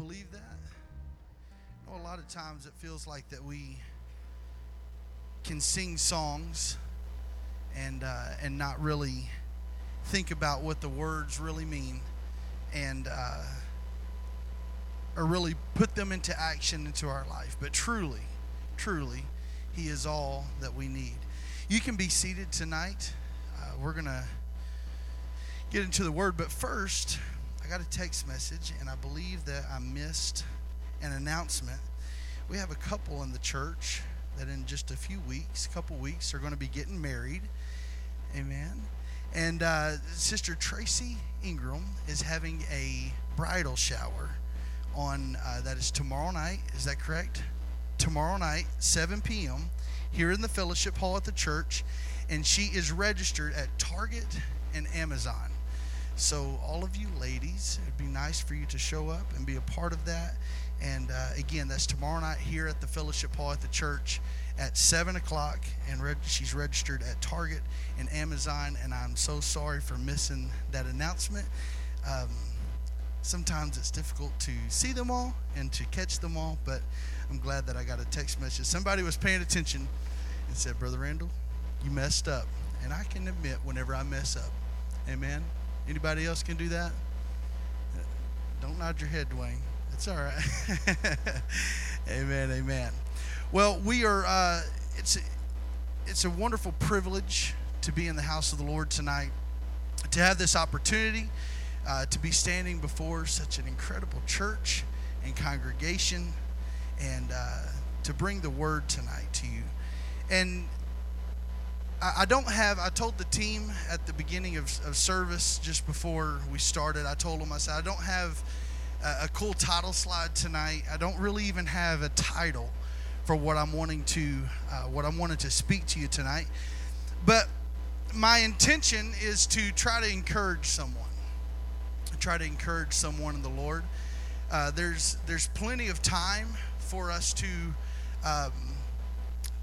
believe that? You know, a lot of times it feels like that we can sing songs and uh, and not really think about what the words really mean and uh, or really put them into action into our life. But truly, truly, He is all that we need. You can be seated tonight. Uh, we're gonna get into the Word, but first, got a text message, and I believe that I missed an announcement. We have a couple in the church that in just a few weeks, a couple weeks, are going to be getting married. Amen. And uh, Sister Tracy Ingram is having a bridal shower on uh, that is tomorrow night. Is that correct? Tomorrow night, 7 p.m. here in the fellowship hall at the church, and she is registered at Target and Amazon. So all of you ladies, it'd be nice for you to show up and be a part of that. And uh, again, that's tomorrow night here at the fellowship hall at the church at 7 o'clock. And reg- she's registered at Target and Amazon. And I'm so sorry for missing that announcement. Um, sometimes it's difficult to see them all and to catch them all, but I'm glad that I got a text message. Somebody was paying attention and said, Brother Randall, you messed up. And I can admit whenever I mess up. Amen. Anybody else can do that? Don't nod your head, Dwayne. It's all right. amen. Amen. Well, we are. Uh, it's it's a wonderful privilege to be in the house of the Lord tonight, to have this opportunity, uh, to be standing before such an incredible church and congregation, and uh, to bring the word tonight to you. And I don't have, I told the team at the beginning of, of service just before we started, I told them, I said, I don't have a, a cool title slide tonight. I don't really even have a title for what I'm wanting to, uh, what I'm wanting to speak to you tonight. But my intention is to try to encourage someone, try to encourage someone in the Lord. Uh, there's, there's plenty of time for us to, um,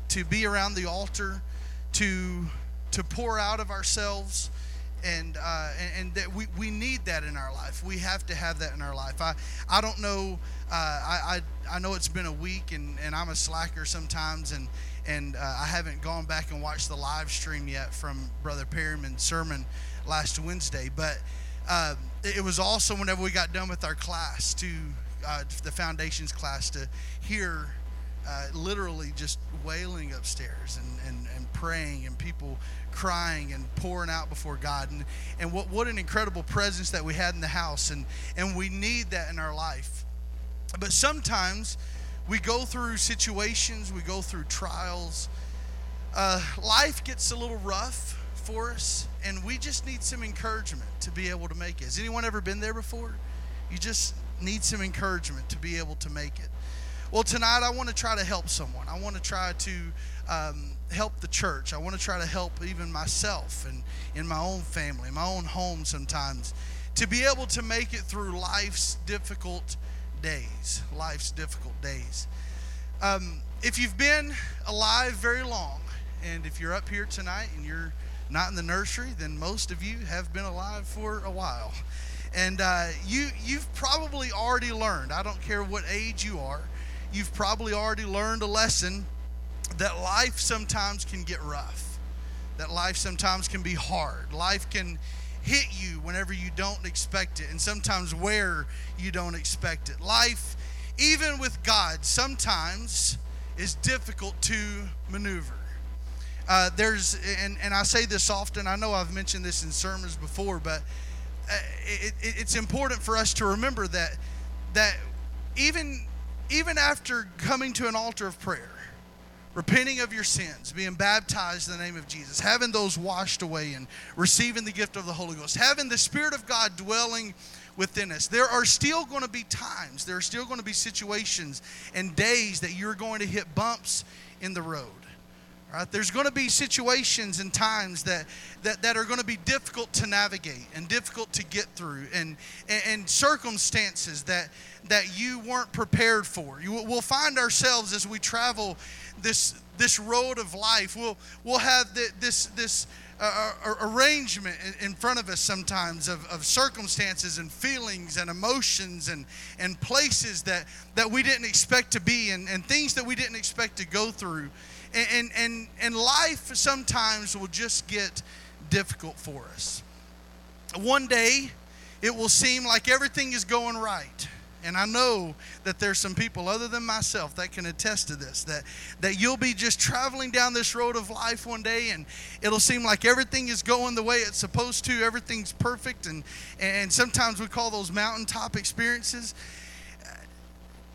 to be around the altar to to pour out of ourselves and uh, and, and, that we, we need that in our life. We have to have that in our life. I I don't know. Uh, I, I I know it's been a week and, and I'm a slacker sometimes and and uh, I haven't gone back and watched the live stream yet from Brother Perryman's sermon last Wednesday. But uh, it was awesome whenever we got done with our class to uh, the foundations class to hear uh, literally just wailing upstairs and, and, and praying and people crying and pouring out before God. And, and what, what an incredible presence that we had in the house. And, and we need that in our life. But sometimes we go through situations, we go through trials. Uh, life gets a little rough for us, and we just need some encouragement to be able to make it. Has anyone ever been there before? You just need some encouragement to be able to make it. Well, tonight I want to try to help someone. I want to try to um, help the church. I want to try to help even myself and in my own family, my own home sometimes, to be able to make it through life's difficult days. Life's difficult days. Um, if you've been alive very long, and if you're up here tonight and you're not in the nursery, then most of you have been alive for a while. And uh, you, you've probably already learned, I don't care what age you are, you've probably already learned a lesson that life sometimes can get rough, that life sometimes can be hard. Life can hit you whenever you don't expect it, and sometimes where you don't expect it. Life, even with God, sometimes is difficult to maneuver. Uh, there's, and, and I say this often, I know I've mentioned this in sermons before, but uh, it, it, it's important for us to remember that, that even even after coming to an altar of prayer, repenting of your sins, being baptized in the name of Jesus, having those washed away, and receiving the gift of the Holy Ghost, having the Spirit of God dwelling within us, there are still going to be times, there are still going to be situations and days that you're going to hit bumps in the road. Right? There's going to be situations and times that, that, that are going to be difficult to navigate and difficult to get through, and, and, and circumstances that, that you weren't prepared for. You, we'll find ourselves as we travel this, this road of life, we'll, we'll have the, this, this uh, arrangement in front of us sometimes of, of circumstances and feelings and emotions and, and places that, that we didn't expect to be and, and things that we didn't expect to go through and, and, and life sometimes will just get difficult for us. One day, it will seem like everything is going right. And I know that there's some people other than myself that can attest to this that, that you'll be just traveling down this road of life one day and it'll seem like everything is going the way it's supposed to, everything's perfect. And, and sometimes we call those mountaintop experiences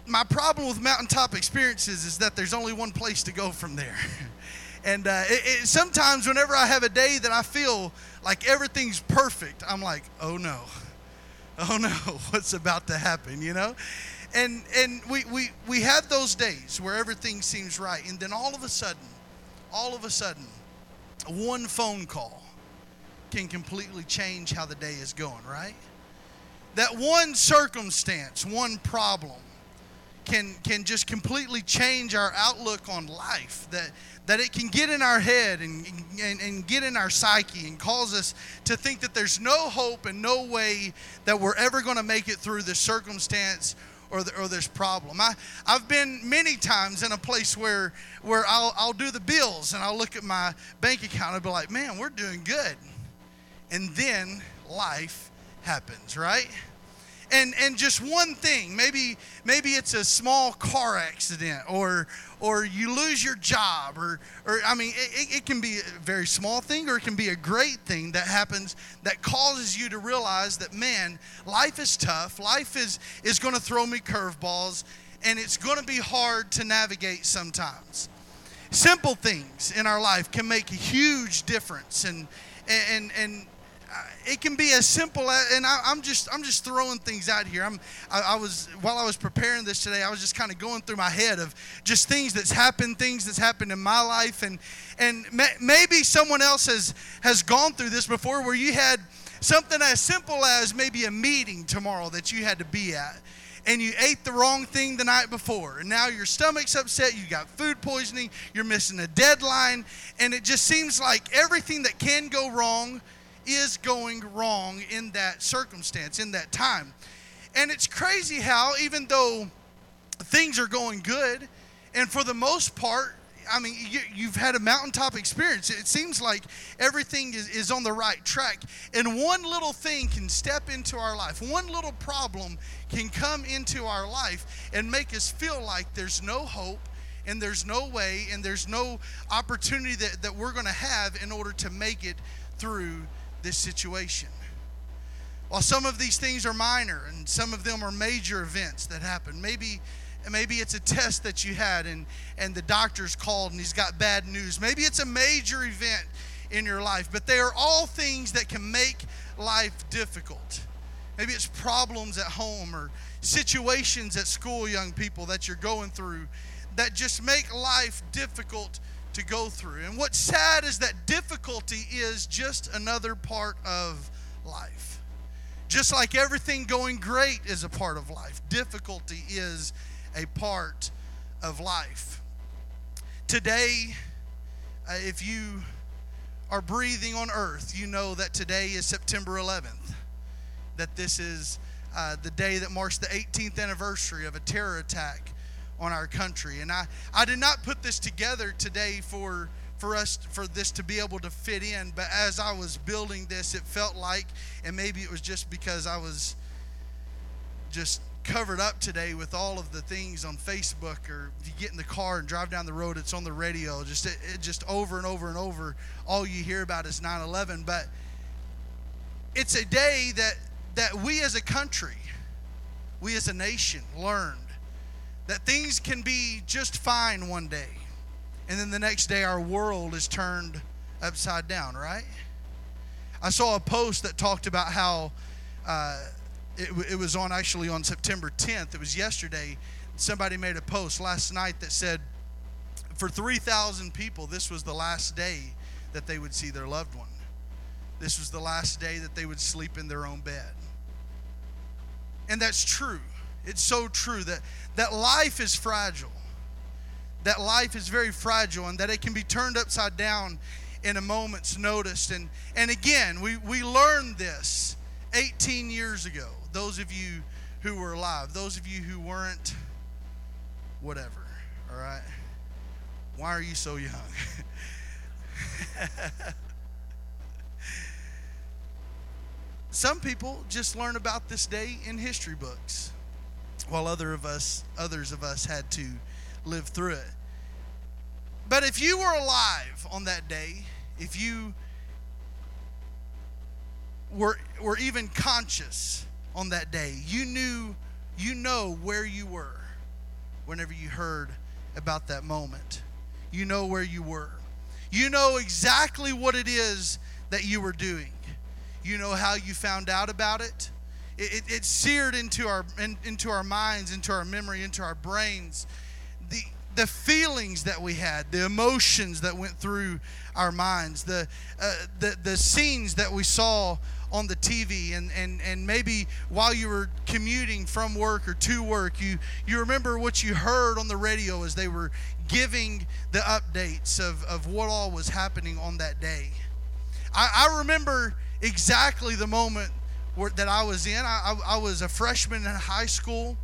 my problem with mountaintop experiences is that there's only one place to go from there. and uh, it, it, sometimes, whenever I have a day that I feel like everything's perfect, I'm like, oh no, oh no, what's about to happen, you know? And, and we, we, we have those days where everything seems right, and then all of a sudden, all of a sudden, one phone call can completely change how the day is going, right? That one circumstance, one problem, can can just completely change our outlook on life that that it can get in our head and, and, and get in our psyche and cause us to think that there's no hope and no way that we're ever going to make it through this circumstance or, the, or this problem. I, I've been many times in a place where, where I'll, I'll do the bills and I'll look at my bank account and be like, man, we're doing good. And then life happens, right? And and just one thing maybe maybe it's a small car accident or or you lose your job or or i mean it, it can be a very small thing or it can be a great thing that happens that causes you to realize that man life is tough. Life is is going to throw me curveballs and it's going to be hard to navigate sometimes. Simple things in our life can make a huge difference and and and it can be as simple as, and I, am just I'm just throwing things out here. I'm I, I was while I was preparing this today, I was just kind of going through my head of just things that's happened, things that's happened in my life, and and may, maybe someone else has has gone through this before, where you had something as simple as maybe a meeting tomorrow that you had to be at and you ate the wrong thing the night before, and now your stomach's upset, you got food poisoning, you're missing a deadline, and it just seems like everything that can go wrong is going wrong in that circumstance, in that time. And it's crazy how, even though things are going good, and for the most part, I mean, you, have had a mountaintop experience. It seems like everything is, is on the right track. And one little thing can step into our life, one little problem can come into our life and make us feel like there's no hope and there's no way and there's no opportunity that, that we're going to have in order to make it through this situation. While some of these things are minor and some of them are major events that happen, maybe maybe it's a test that you had and and the doctor's called and he's got bad news. Maybe it's a major event in your life, but they are all things that can make life difficult. Maybe it's problems at home or situations at school, young people, that you're going through that just make life difficult to go through. And what's sad is that difficulty is just another part of life. Just like everything going great is a part of life, difficulty is a part of life. Today, uh, if you are breathing on earth, you know that today is September 11th, that this is uh, the day that marks the 18th anniversary of a terror attack on our country. And I, I did not put this together today for for us for this to be able to fit in, but as I was building this, it felt like, and maybe it was just because I was just covered up today with all of the things on Facebook, or if you get in the car and drive down the road, it's on the radio. Just it, it just over and over and over, all you hear about is 9/11. But it's a day that that we as a country, we as a nation, learned that things can be just fine one day, and then the next day our world is turned upside down, right? I saw a post that talked about how uh, it, it was on actually on September 10th. It was yesterday. Somebody made a post last night that said, for 3,000 people, this was the last day that they would see their loved one. This was the last day that they would sleep in their own bed. And that's true. It's so true that, that life is fragile. That life is very fragile and that it can be turned upside down in a moment's notice. And, and again, we, we learned this 18 years ago. Those of you who were alive, those of you who weren't, whatever, all right? Why are you so young? Some people just learn about this day in history books, while other of us, others of us had to live through it. But if you were alive on that day, if you were, were even conscious on that day, you knew, you know where you were whenever you heard about that moment. You know where you were. You know exactly what it is that you were doing. You know how you found out about it. It, it, it seared into our in, into our minds, into our memory, into our brains. The the feelings that we had, the emotions that went through our minds, the uh, the the scenes that we saw on the TV and, and, and maybe while you were commuting from work or to work, you, you remember what you heard on the radio as they were giving the updates of, of what all was happening on that day. I, I remember exactly the moment where, that I was in. I, I, I, was a freshman in high school.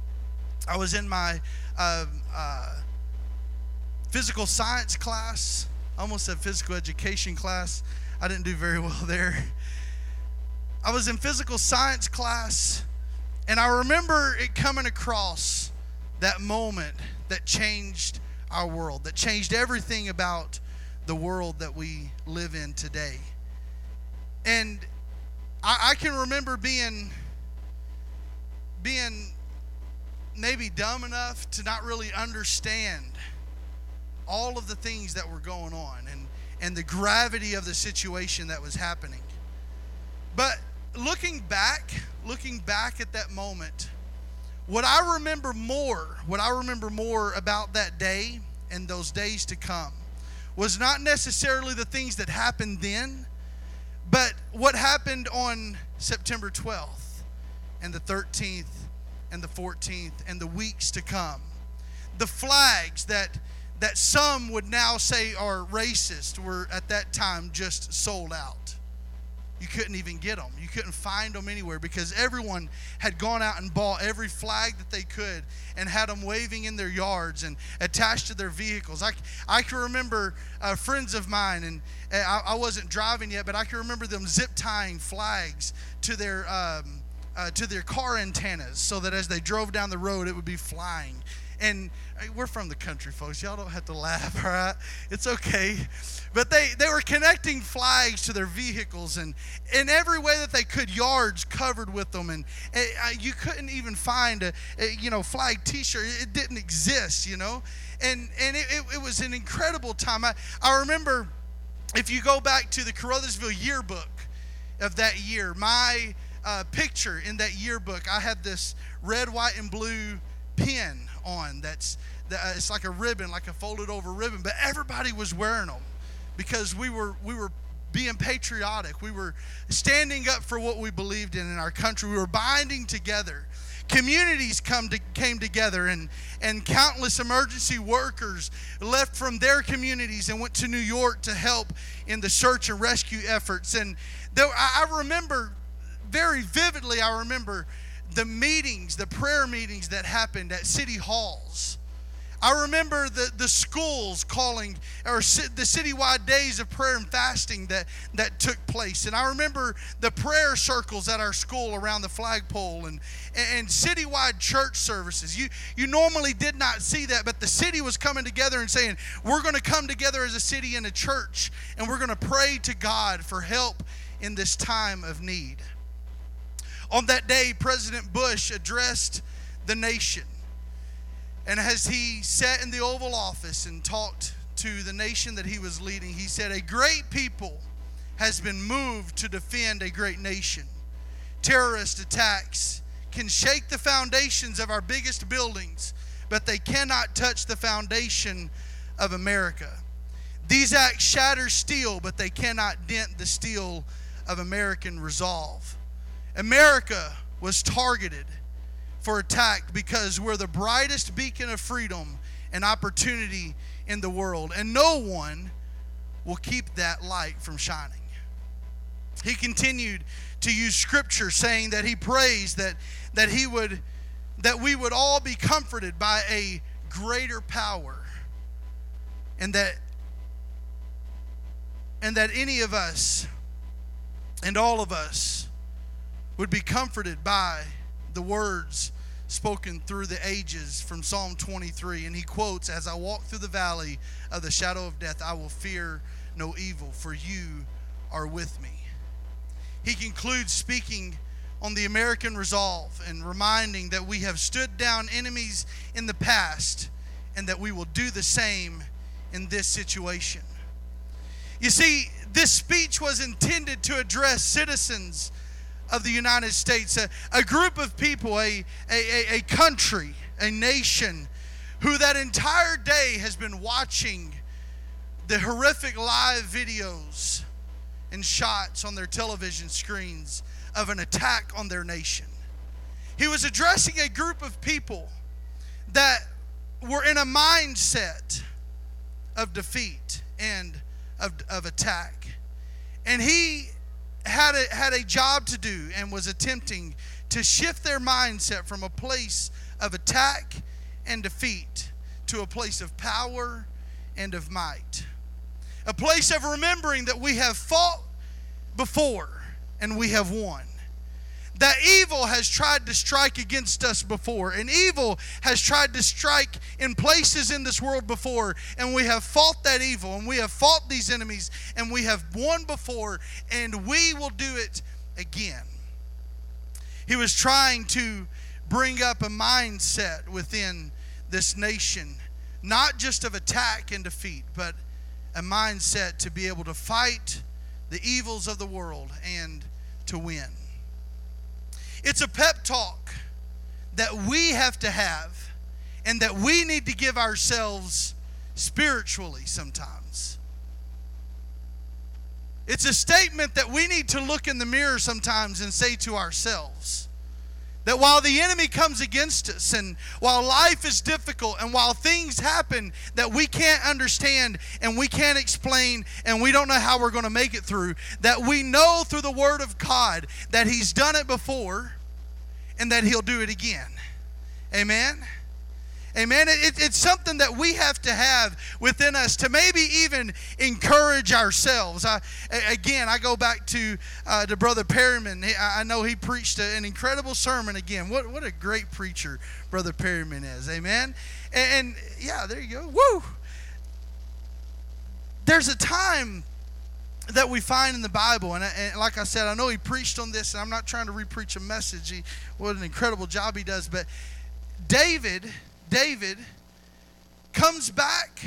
I was in my uh, uh, physical science class. Almost said physical education class. I didn't do very well there. I was in physical science class, and I remember it coming across that moment that changed our world, that changed everything about the world that we live in today. And I, I can remember being being maybe dumb enough to not really understand all of the things that were going on and, and the gravity of the situation that was happening. But looking back, looking back at that moment, what I remember more, what I remember more about that day and those days to come was not necessarily the things that happened then, but what happened on September 12th and the 13th and the 14th and the weeks to come. The flags that that some would now say are racist were at that time just sold out. You couldn't even get them. You couldn't find them anywhere because everyone had gone out and bought every flag that they could and had them waving in their yards and attached to their vehicles. I, I can remember uh, friends of mine, and I, I, wasn't driving yet, but I can remember them zip tying flags to their um, uh, to their car antennas so that as they drove down the road, it would be flying. And we're from the country, folks. Y'all don't have to laugh, all right? It's okay. But they, they were connecting flags to their vehicles and in every way that they could, yards covered with them. And, and uh, you couldn't even find a, a, you know, flag t-shirt. It didn't exist, you know? And, and it, it, it was an incredible time. I, I remember if you go back to the Caruthersville yearbook of that year, my uh, picture in that yearbook, I had this red, white, and blue pin on that's that, uh, it's like a ribbon like a folded over ribbon but everybody was wearing them because we were we were being patriotic. We were standing up for what we believed in in our country. We were binding together. Communities come to, came together and, and countless emergency workers left from their communities and went to new york to help in the search and rescue efforts. And I, I remember very vividly i remember the meetings, the prayer meetings that happened at city halls. I remember the, the schools calling, or the citywide days of prayer and fasting that, that took place. And I remember the prayer circles at our school around the flagpole and, and citywide church services. You, you normally did not see that, but the city was coming together and saying, We're going to come together as a city and a church, and we're going to pray to God for help in this time of need. On that day, President Bush addressed the nation. And as he sat in the Oval Office and talked to the nation that he was leading, he said, A great people has been moved to defend a great nation. Terrorist attacks can shake the foundations of our biggest buildings, but they cannot touch the foundation of America. These acts shatter steel, but they cannot dent the steel of American resolve. America was targeted for attack because we're the brightest beacon of freedom and opportunity in the world, and no one will keep that light from shining. He continued to use scripture saying that he prays that that he would that we would all be comforted by a greater power and that and that any of us and all of us would be comforted by the words spoken through the ages from Psalm 23 and he quotes as I walk through the valley of the shadow of death I will fear no evil for you are with me he concludes speaking on the American resolve and reminding that we have stood down enemies in the past and that we will do the same in this situation. You see, this speech was intended to address citizens of the United States, a, a group of people, a, a, a country, a nation who that entire day has been watching the horrific live videos and shots on their television screens of an attack on their nation. He was addressing a group of people that were in a mindset of defeat and of, of attack. And he had a, had a job to do and was attempting to shift their mindset from a place of attack and defeat to a place of power and of might a place of remembering that we have fought before and we have won. That evil has tried to strike against us before, and evil has tried to strike in places in this world before, and we have fought that evil, and we have fought these enemies, and we have won before, and we will do it again. He was trying to bring up a mindset within this nation, not just of attack and defeat, but a mindset to be able to fight the evils of the world and to win. It's a pep talk that we have to have and that we need to give ourselves spiritually sometimes. It's a statement that we need to look in the mirror sometimes and say to ourselves that while the enemy comes against us and while life is difficult and while things happen that we can't understand and we can't explain and we don't know how we're going to make it through, that we know through the Word of God that He's done it before and that He'll do it again. Amen? Amen. It, it's something that we have to have within us to maybe even encourage ourselves. I, again, I go back to uh, to Brother Perryman. I know he preached an incredible sermon again. What what a great preacher Brother Perryman is. Amen. And, and yeah, there you go. Woo. There's a time that we find in the Bible, and, and, like I said, I know he preached on this, and I'm not trying to repreach a message. He, what an incredible job he does. But David David comes back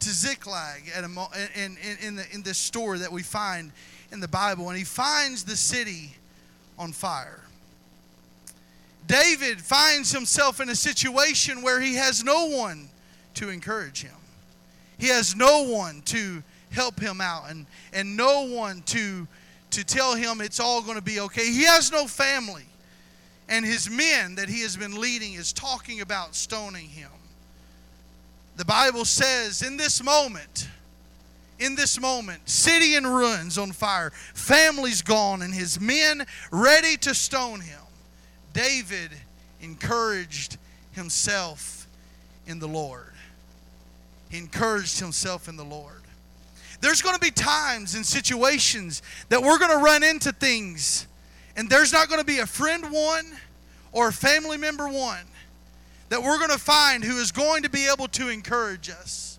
to Ziklag at a, in, in, in, the, in this story that we find in the Bible, and he finds the city on fire. David finds himself in a situation where he has no one to encourage him. He has no one to help him out and, and no one to, to tell him it's all going to be okay. He has no family and his men that he has been leading is talking about stoning him. The Bible says, in this moment, in this moment, city in ruins on fire, families gone, and his men ready to stone him, David encouraged himself in the Lord. He encouraged himself in the Lord. There's going to be times and situations that we're going to run into things and there's not going to be a friend one or a family member one that we're going to find who is going to be able to encourage us.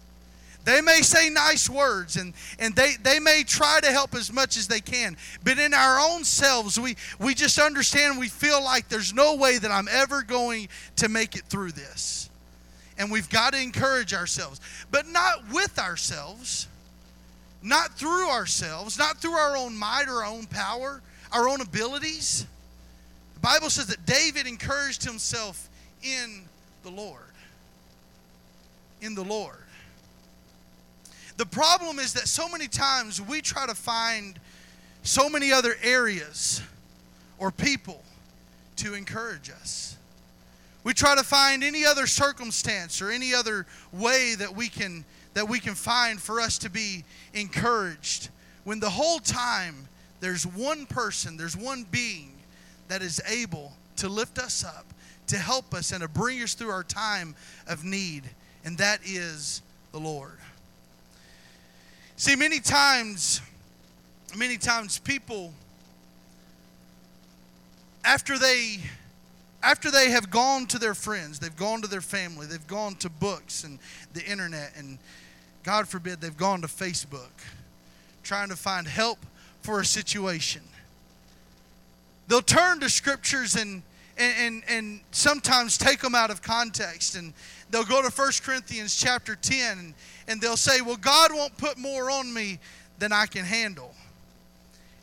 They may say nice words and, and they, they may try to help as much as they can. But in our own selves, we, we just understand we feel like there's no way that I'm ever going to make it through this. And we've got to encourage ourselves. But not with ourselves, not through ourselves, not through our own might or our own power, our own abilities. The Bible says that David encouraged himself in the Lord. In the Lord. The problem is that so many times we try to find so many other areas or people to encourage us. We try to find any other circumstance or any other way that we can that we can find for us to be encouraged when the whole time there's one person, there's one being that is able to lift us up, to help us and to bring us through our time of need, and that is the Lord. See, many times many times people after they after they have gone to their friends, they've gone to their family, they've gone to books and the internet, and God forbid they've gone to Facebook trying to find help for a situation. They'll turn to scriptures and, and, and, and sometimes take them out of context. And they'll go to 1 Corinthians chapter 10 and, and they'll say, Well, God won't put more on me than I can handle.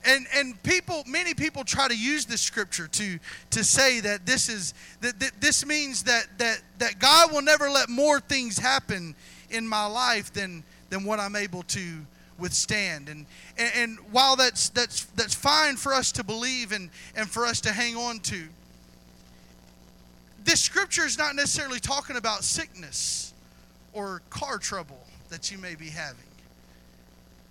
And, and people, many people try to use this scripture to, to say that this is that, that this means that, that, that God will never let more things happen in my life than, than what I'm able to withstand. And, and, and while that's, that's, that's fine for us to believe and, and for us to hang on to, this scripture is not necessarily talking about sickness or car trouble that you may be having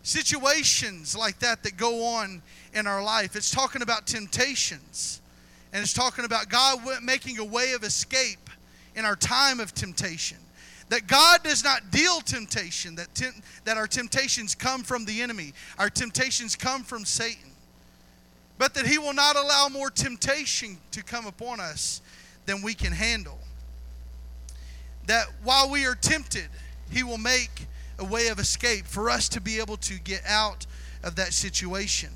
situations like that that go on in our life. It's talking about temptations. And it's talking about God making a way of escape in our time of temptation. That God does not deal temptation, that, tem- that our temptations come from the enemy, our temptations come from Satan. But that He will not allow more temptation to come upon us than we can handle. That while we are tempted, He will make a way of escape for us to be able to get out of that situation.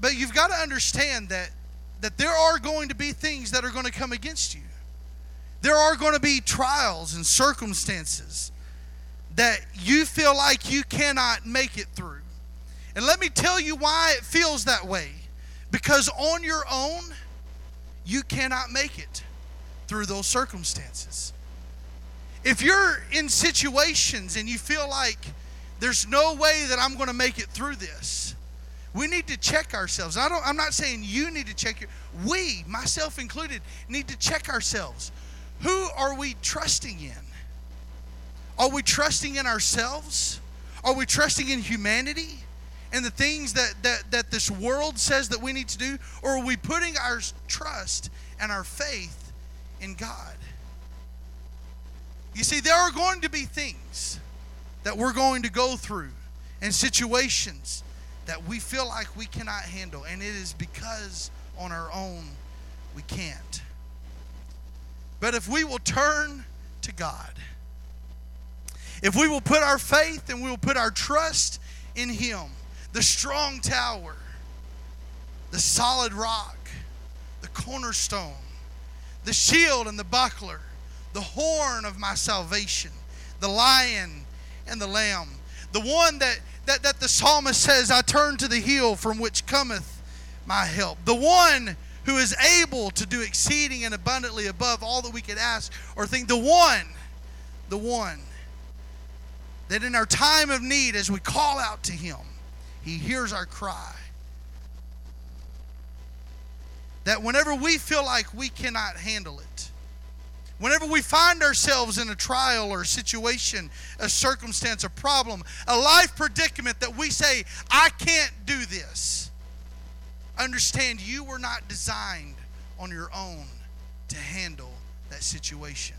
But you've got to understand that that there are going to be things that are going to come against you. There are going to be trials and circumstances that you feel like you cannot make it through. And let me tell you why it feels that way. Because on your own, you cannot make it through those circumstances. If you're in situations and you feel like there's no way that I'm going to make it through this, we need to check ourselves. I don't, I'm not saying you need to check your, we, myself included, need to check ourselves. Who are we trusting in? Are we trusting in ourselves? Are we trusting in humanity and the things that, that, that this world says that we need to do? Or are we putting our trust and our faith in God? You see, there are going to be things that we're going to go through and situations that we feel like we cannot handle, and it is because on our own we can't. But if we will turn to God, if we will put our faith and we will put our trust in Him, the strong tower, the solid rock, the cornerstone, the shield and the buckler, the horn of my salvation, the lion and the lamb. The one that, that, that the psalmist says, I turn to the hill from which cometh my help. The one who is able to do exceeding and abundantly above all that we could ask or think. The one, the one that in our time of need, as we call out to him, he hears our cry. That whenever we feel like we cannot handle it, Whenever we find ourselves in a trial or a situation, a circumstance, a problem, a life predicament that we say, I can't do this, understand you were not designed on your own to handle that situation.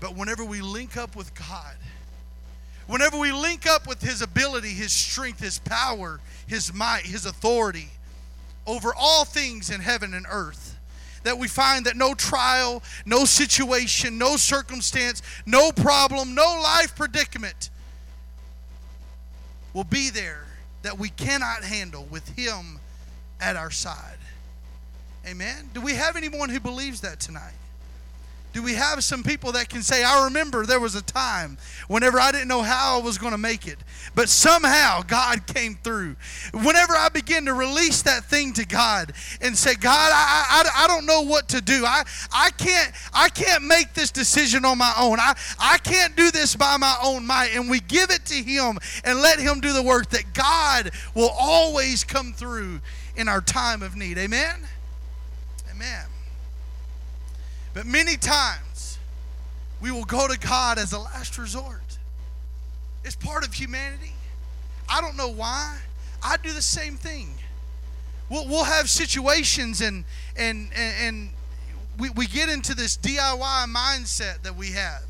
But whenever we link up with God, whenever we link up with His ability, His strength, His power, His might, His authority over all things in heaven and earth, that we find that no trial, no situation, no circumstance, no problem, no life predicament will be there that we cannot handle with Him at our side. Amen. Do we have anyone who believes that tonight? Do we have some people that can say, I remember there was a time whenever I didn't know how I was going to make it, but somehow God came through? Whenever I begin to release that thing to God and say, God, I, I, I don't know what to do. I, I, can't, I can't make this decision on my own. I, I can't do this by my own might. And we give it to Him and let Him do the work that God will always come through in our time of need. Amen? Amen. But many times, we will go to God as a last resort. It's part of humanity. I don't know why. I do the same thing. We'll, we'll have situations and, and, and, and we, we get into this DIY mindset that we have.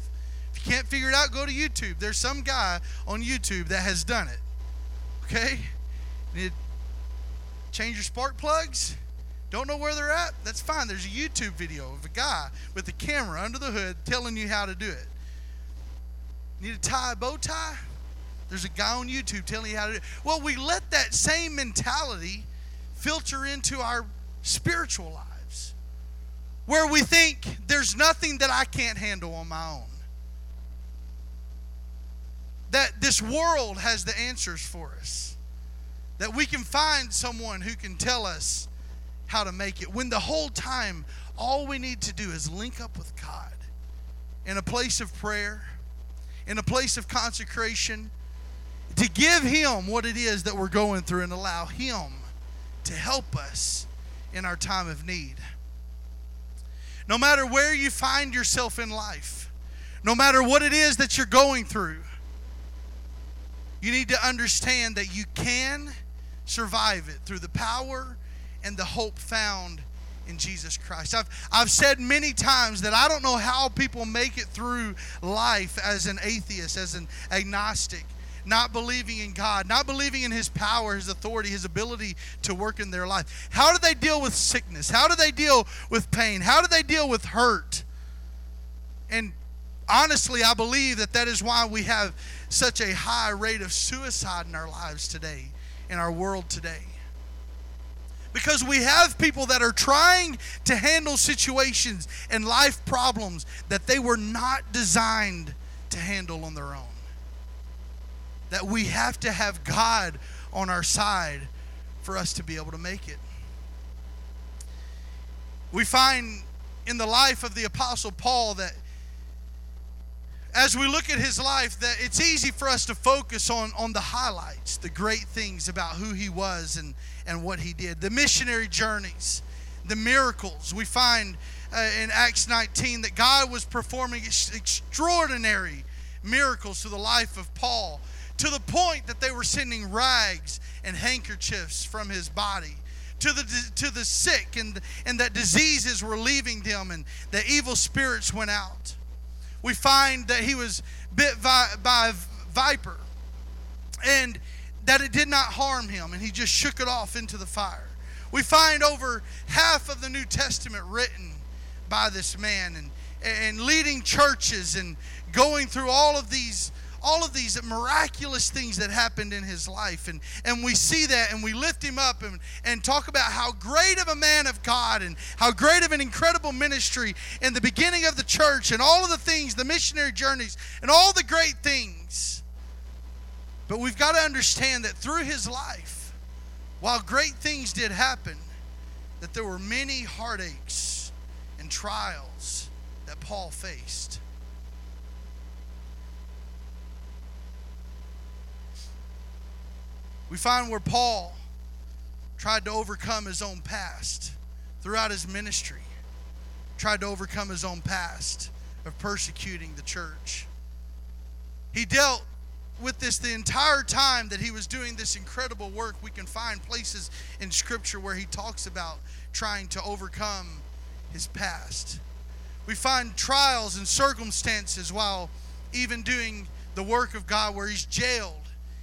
If you can't figure it out, go to YouTube. There's some guy on YouTube that has done it. Okay? Need change your spark plugs? Don't know where they're at? That's fine. There's a YouTube video of a guy with a camera under the hood telling you how to do it. Need to tie a bow tie? There's a guy on YouTube telling you how to do it. Well, we let that same mentality filter into our spiritual lives where we think there's nothing that I can't handle on my own. That this world has the answers for us. That we can find someone who can tell us how to make it. When the whole time, all we need to do is link up with God in a place of prayer, in a place of consecration, to give Him what it is that we're going through and allow Him to help us in our time of need. No matter where you find yourself in life, no matter what it is that you're going through, you need to understand that you can survive it through the power and the hope found in Jesus Christ. I've, I've said many times that I don't know how people make it through life as an atheist, as an agnostic, not believing in God, not believing in His power, His authority, His ability to work in their life. How do they deal with sickness? How do they deal with pain? How do they deal with hurt? And honestly, I believe that that is why we have such a high rate of suicide in our lives today, in our world today because we have people that are trying to handle situations and life problems that they were not designed to handle on their own. That we have to have God on our side for us to be able to make it. We find in the life of the Apostle Paul that as we look at his life that it's easy for us to focus on, on the highlights the great things about who he was and, and what he did the missionary journeys the miracles. We find uh, in acts 19 that god was performing extraordinary miracles through the life of paul to the point that they were sending rags and handkerchiefs from his body to the to the sick and and that diseases were leaving them and the evil spirits went out we find that he was bit by, by a viper and that it did not harm him and he just shook it off into the fire. We find over half of the New Testament written by this man and, and leading churches and going through all of these all of these miraculous things that happened in his life. And, and we see that and we lift him up and, and talk about how great of a man of God and how great of an incredible ministry in the beginning of the church and all of the things, the missionary journeys, and all the great things. But we've got to understand that through his life, while great things did happen, that there were many heartaches and trials that Paul faced. We find where Paul tried to overcome his own past throughout his ministry, tried to overcome his own past of persecuting the church. He dealt with this the entire time that he was doing this incredible work. We can find places in Scripture where he talks about trying to overcome his past. We find trials and circumstances while even doing the work of God where he's jailed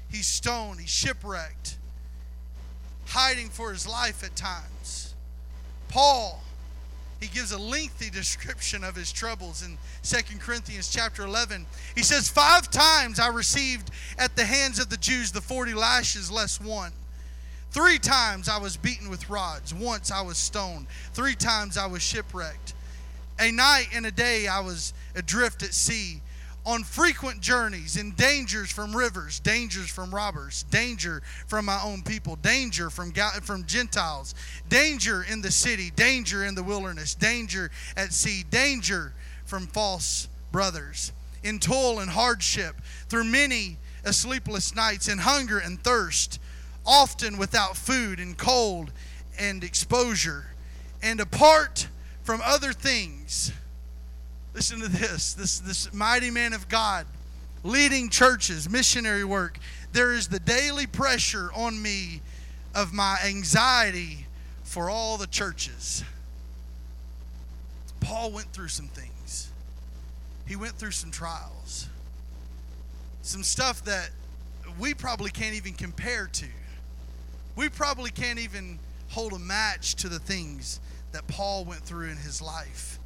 He's stoned, he's shipwrecked, hiding for his life at times. Paul, he gives a lengthy description of his troubles in 2 Corinthians chapter 11. He says, Five times I received at the hands of the Jews the 40 lashes less one. Three times I was beaten with rods. Once I was stoned. Three times I was shipwrecked. A night and a day I was adrift at sea on frequent journeys in dangers from rivers, dangers from robbers, danger from my own people, danger from from Gentiles, danger in the city, danger in the wilderness, danger at sea, danger from false brothers, in toil and hardship, through many sleepless nights, in hunger and thirst, often without food and cold and exposure, and apart from other things Listen to this. This this mighty man of God leading churches, missionary work. There is the daily pressure on me of my anxiety for all the churches. Paul went through some things. He went through some trials. Some stuff that we probably can't even compare to. We probably can't even hold a match to the things that Paul went through in his life.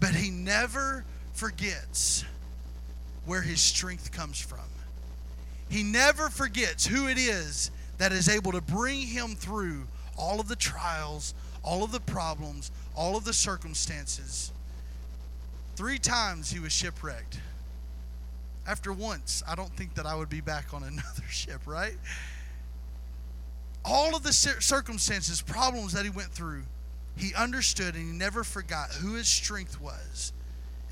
But he never forgets where his strength comes from. He never forgets who it is that is able to bring him through all of the trials, all of the problems, all of the circumstances. Three times he was shipwrecked. After once, I don't think that I would be back on another ship, right? All of the circumstances, problems that he went through, he understood and he never forgot who his strength was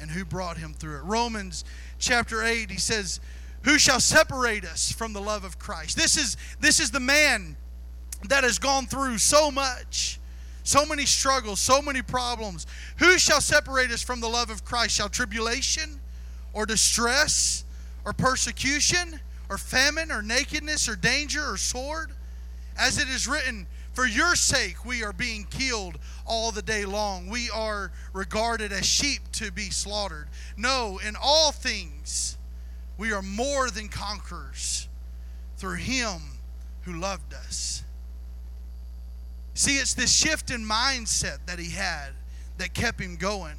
and who brought him through it. Romans chapter 8, he says, Who shall separate us from the love of Christ? This is, this is the man that has gone through so much, so many struggles, so many problems. Who shall separate us from the love of Christ? Shall tribulation or distress or persecution or famine or nakedness or danger or sword? As it is written, for your sake, we are being killed all the day long. We are regarded as sheep to be slaughtered. No, in all things, we are more than conquerors through Him who loved us. See, it's this shift in mindset that he had that kept him going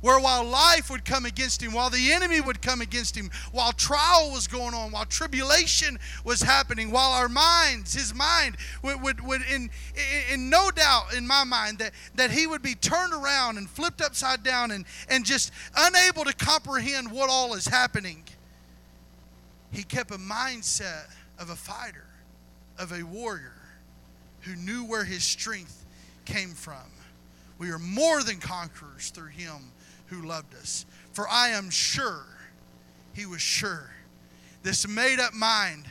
where while life would come against him, while the enemy would come against him, while trial was going on, while tribulation was happening, while our minds, his mind, would, would, would in, in, in no doubt in my mind that, that he would be turned around and flipped upside down and, and just unable to comprehend what all is happening. He kept a mindset of a fighter, of a warrior who knew where his strength came from. We are more than conquerors through him who loved us. For I am sure, he was sure, this made up mind,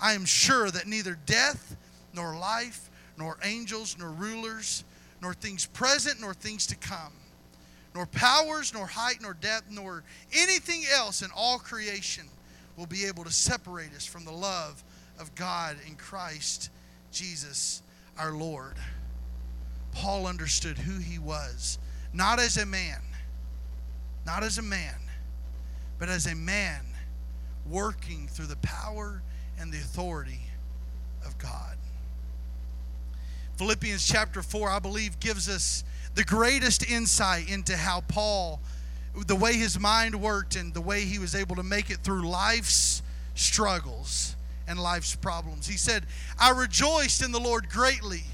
I am sure that neither death, nor life, nor angels, nor rulers, nor things present, nor things to come, nor powers, nor height, nor depth, nor anything else in all creation will be able to separate us from the love of God in Christ Jesus our Lord. Paul understood who he was not as a man, not as a man, but as a man working through the power and the authority of God. Philippians chapter 4, I believe, gives us the greatest insight into how Paul, the way his mind worked and the way he was able to make it through life's struggles and life's problems. He said, I rejoiced in the Lord greatly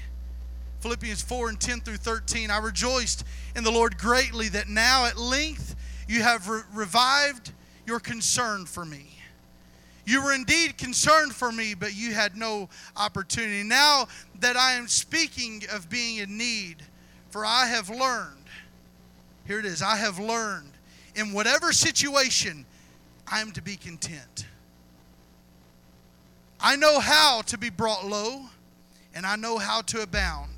Philippians 4 and 10 through 13. I rejoiced in the Lord greatly that now at length you have re- revived your concern for me. You were indeed concerned for me, but you had no opportunity. Now that I am speaking of being in need, for I have learned, here it is, I have learned in whatever situation, I am to be content. I know how to be brought low, and I know how to abound.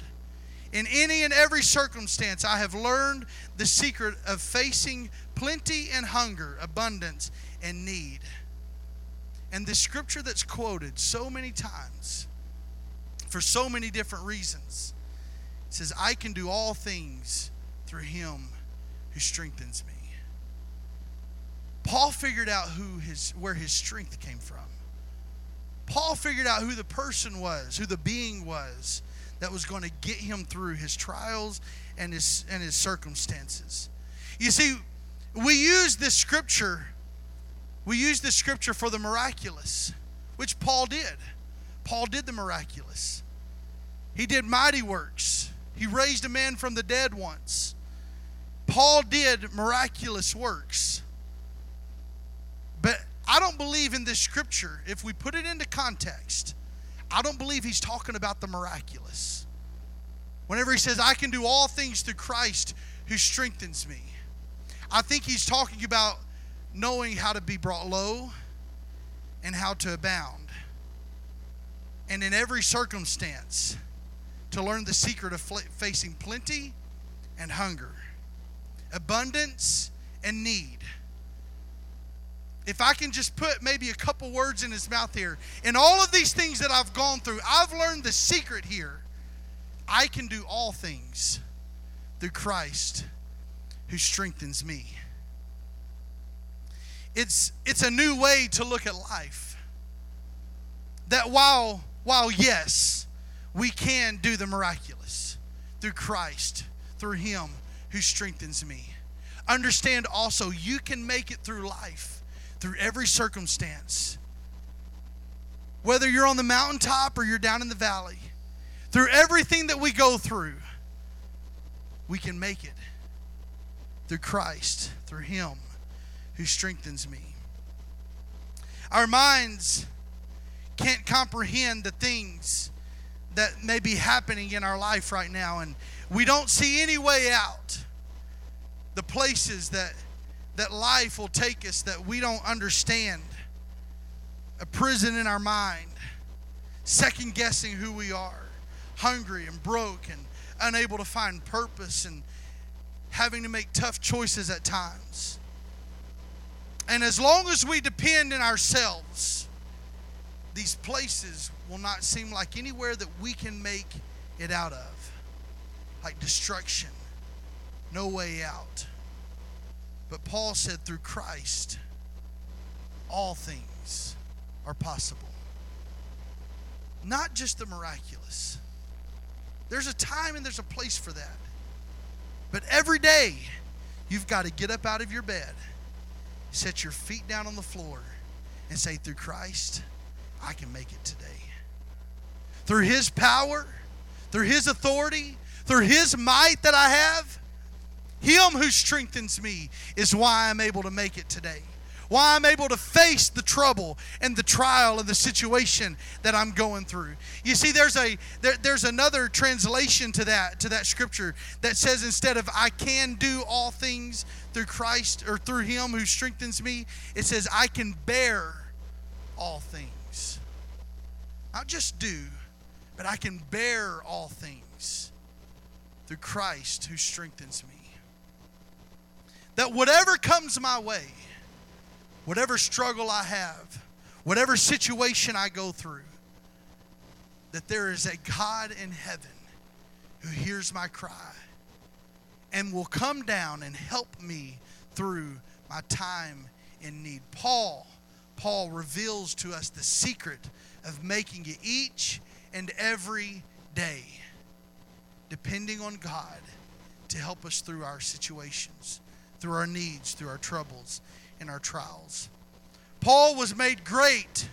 In any and every circumstance, I have learned the secret of facing plenty and hunger, abundance and need. And the scripture that's quoted so many times for so many different reasons says, I can do all things through him who strengthens me. Paul figured out who his, where his strength came from. Paul figured out who the person was, who the being was that was going to get him through his trials and his and his circumstances. You see, we use this scripture we use this scripture for the miraculous, which Paul did. Paul did the miraculous. He did mighty works. He raised a man from the dead once. Paul did miraculous works. But I don't believe in this scripture, if we put it into context, I don't believe he's talking about the miraculous. Whenever he says, I can do all things through Christ who strengthens me, I think he's talking about knowing how to be brought low and how to abound. And in every circumstance, to learn the secret of facing plenty and hunger, abundance and need. If I can just put maybe a couple words in his mouth here, in all of these things that I've gone through, I've learned the secret here. I can do all things through Christ who strengthens me. It's, it's a new way to look at life. That while, while yes, we can do the miraculous through Christ, through Him who strengthens me. Understand also, you can make it through life, through every circumstance. Whether you're on the mountaintop or you're down in the valley, through everything that we go through, we can make it through Christ, through Him who strengthens me. Our minds can't comprehend the things that may be happening in our life right now, and we don't see any way out. The places that that life will take us that we don't understand. A prison in our mind, second guessing who we are, hungry and broke and unable to find purpose and having to make tough choices at times. And as long as we depend in ourselves, these places will not seem like anywhere that we can make it out of. Like destruction, no way out. But Paul said, through Christ, all things are possible. Not just the miraculous. There's a time and there's a place for that. But every day, you've got to get up out of your bed, set your feet down on the floor, and say, through Christ, I can make it today. Through His power, through His authority, through His might that I have, Him who strengthens me is why I'm able to make it today. Why I'm able to face the trouble and the trial and the situation that I'm going through. You see, there's a there, there's another translation to that to that scripture that says instead of I can do all things through Christ or through Him who strengthens me, it says I can bear all things not just do, but I can bear all things through Christ who strengthens me. That whatever comes my way, whatever struggle I have, whatever situation I go through, that there is a God in heaven who hears my cry and will come down and help me through my time in need. Paul, Paul reveals to us the secret of making it each and every day, depending on God to help us through our situations, through our needs, through our troubles, and our trials. Paul was made great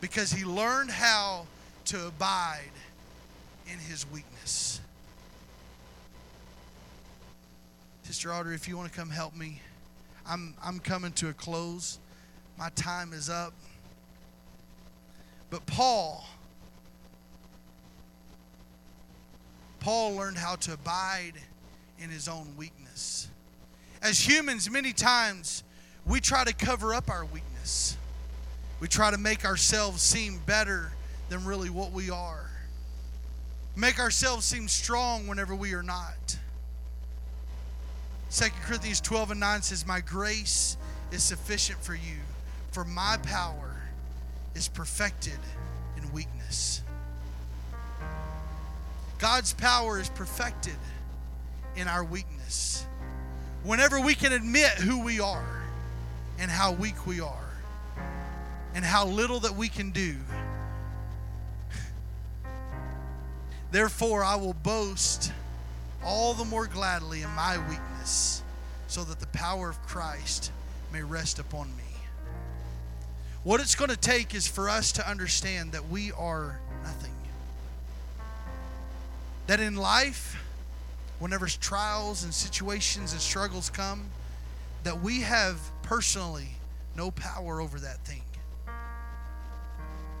because he learned how to abide in his weakness. Sister Audrey, if you want to come help me, I'm, I'm coming to a close. My time is up. But Paul, Paul learned how to abide in his own weakness. As humans, many times we try to cover up our weakness. We try to make ourselves seem better than really what we are. Make ourselves seem strong whenever we are not. 2 Corinthians 12 and 9 says, My grace is sufficient for you, for my power is perfected in weakness. God's power is perfected in our weakness. Whenever we can admit who we are and how weak we are and how little that we can do. Therefore, I will boast all the more gladly in my weakness, so that the power of Christ may rest upon me. What it's going to take is for us to understand that we are nothing. That in life, whenever trials and situations and struggles come, that we have personally no power over that thing.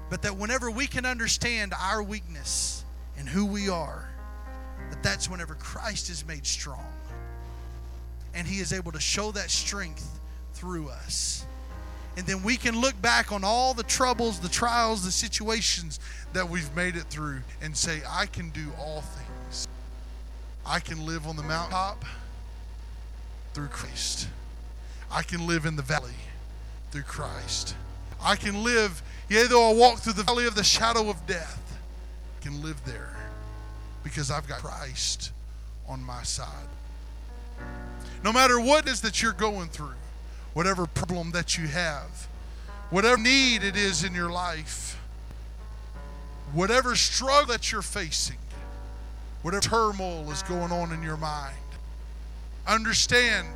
But that whenever we can understand our weakness and who we are, that that's whenever Christ is made strong. And he is able to show that strength through us. And then we can look back on all the troubles, the trials, the situations that we've made it through and say, I can do all things. I can live on the mountaintop through Christ. I can live in the valley through Christ. I can live, yea, though I walk through the valley of the shadow of death, I can live there because I've got Christ on my side. No matter what it is that you're going through, whatever problem that you have, whatever need it is in your life, whatever struggle that you're facing, whatever turmoil is going on in your mind, understand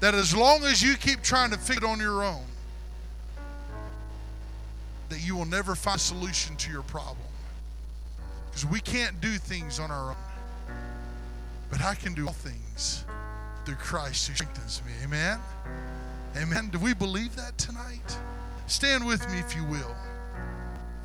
that as long as you keep trying to figure it on your own, that you will never find a solution to your problem. Because we can't do things on our own. But I can do all things through Christ who strengthens me. Amen? Amen. Do we believe that tonight? Stand with me if you will.